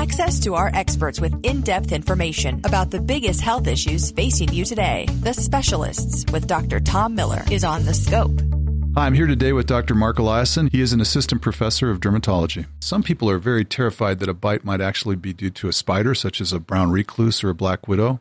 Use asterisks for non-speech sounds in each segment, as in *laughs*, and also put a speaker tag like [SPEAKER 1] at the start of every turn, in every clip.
[SPEAKER 1] access to our experts with in depth information about the biggest health issues facing you today. The Specialists with Dr. Tom Miller is on the scope.
[SPEAKER 2] Hi, I'm here today with Dr. Mark Eliason. He is an assistant professor of dermatology. Some people are very terrified that a bite might actually be due to a spider, such as a brown recluse or a black widow.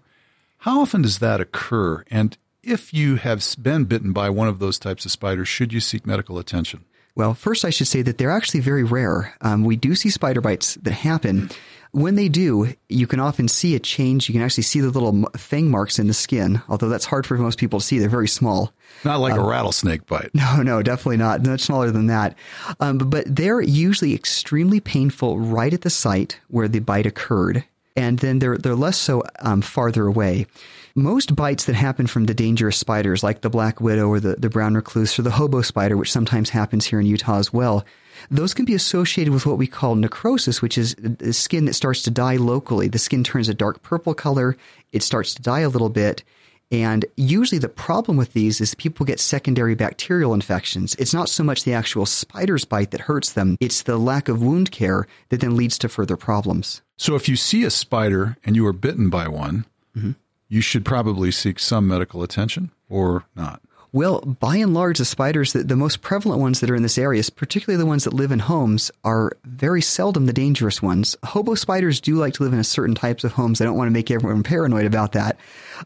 [SPEAKER 2] How often does that occur? And if you have been bitten by one of those types of spiders, should you seek medical attention?
[SPEAKER 3] Well, first, I should say that they're actually very rare. Um, we do see spider bites that happen. When they do, you can often see a change. You can actually see the little fang marks in the skin, although that's hard for most people to see. They're very small.
[SPEAKER 2] Not like um, a rattlesnake bite. *laughs*
[SPEAKER 3] No, no, definitely not. Much smaller than that. Um, but they're usually extremely painful right at the site where the bite occurred. And then they're, they're less so um, farther away. Most bites that happen from the dangerous spiders, like the black widow or the, the brown recluse or the hobo spider, which sometimes happens here in Utah as well, those can be associated with what we call necrosis, which is the skin that starts to die locally. The skin turns a dark purple color, it starts to die a little bit. And usually the problem with these is people get secondary bacterial infections. It's not so much the actual spider's bite that hurts them, it's the lack of wound care that then leads to further problems.
[SPEAKER 2] So if you see a spider and you are bitten by one, mm-hmm. you should probably seek some medical attention or not.
[SPEAKER 3] Well, by and large, the spiders, the, the, most prevalent ones that are in this area, particularly the ones that live in homes, are very seldom the dangerous ones. Hobo spiders do like to live in a certain types of homes. I don't want to make everyone paranoid about that,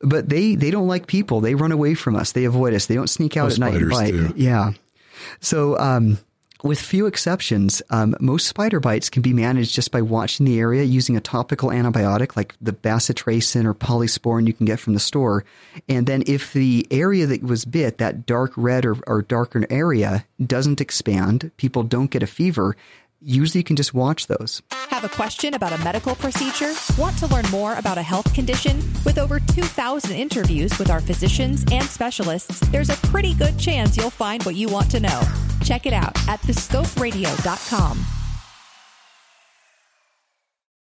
[SPEAKER 3] but they they don't like people. They run away from us. They avoid us. They don't sneak out at night and bite.
[SPEAKER 2] Do.
[SPEAKER 3] Yeah. So um, with few exceptions, um, most spider bites can be managed just by watching the area using a topical antibiotic like the bacitracin or polysporin you can get from the store. And then if the area that was bit, that dark red or, or darker area, doesn't expand, people don't get a fever, usually you can just watch those.
[SPEAKER 1] Have a question about a medical procedure? Want to learn more about a health condition? With over 2,000 interviews with our physicians and specialists, there's a pretty good chance you'll find what you want to know. Check it out at thescoperadio.com.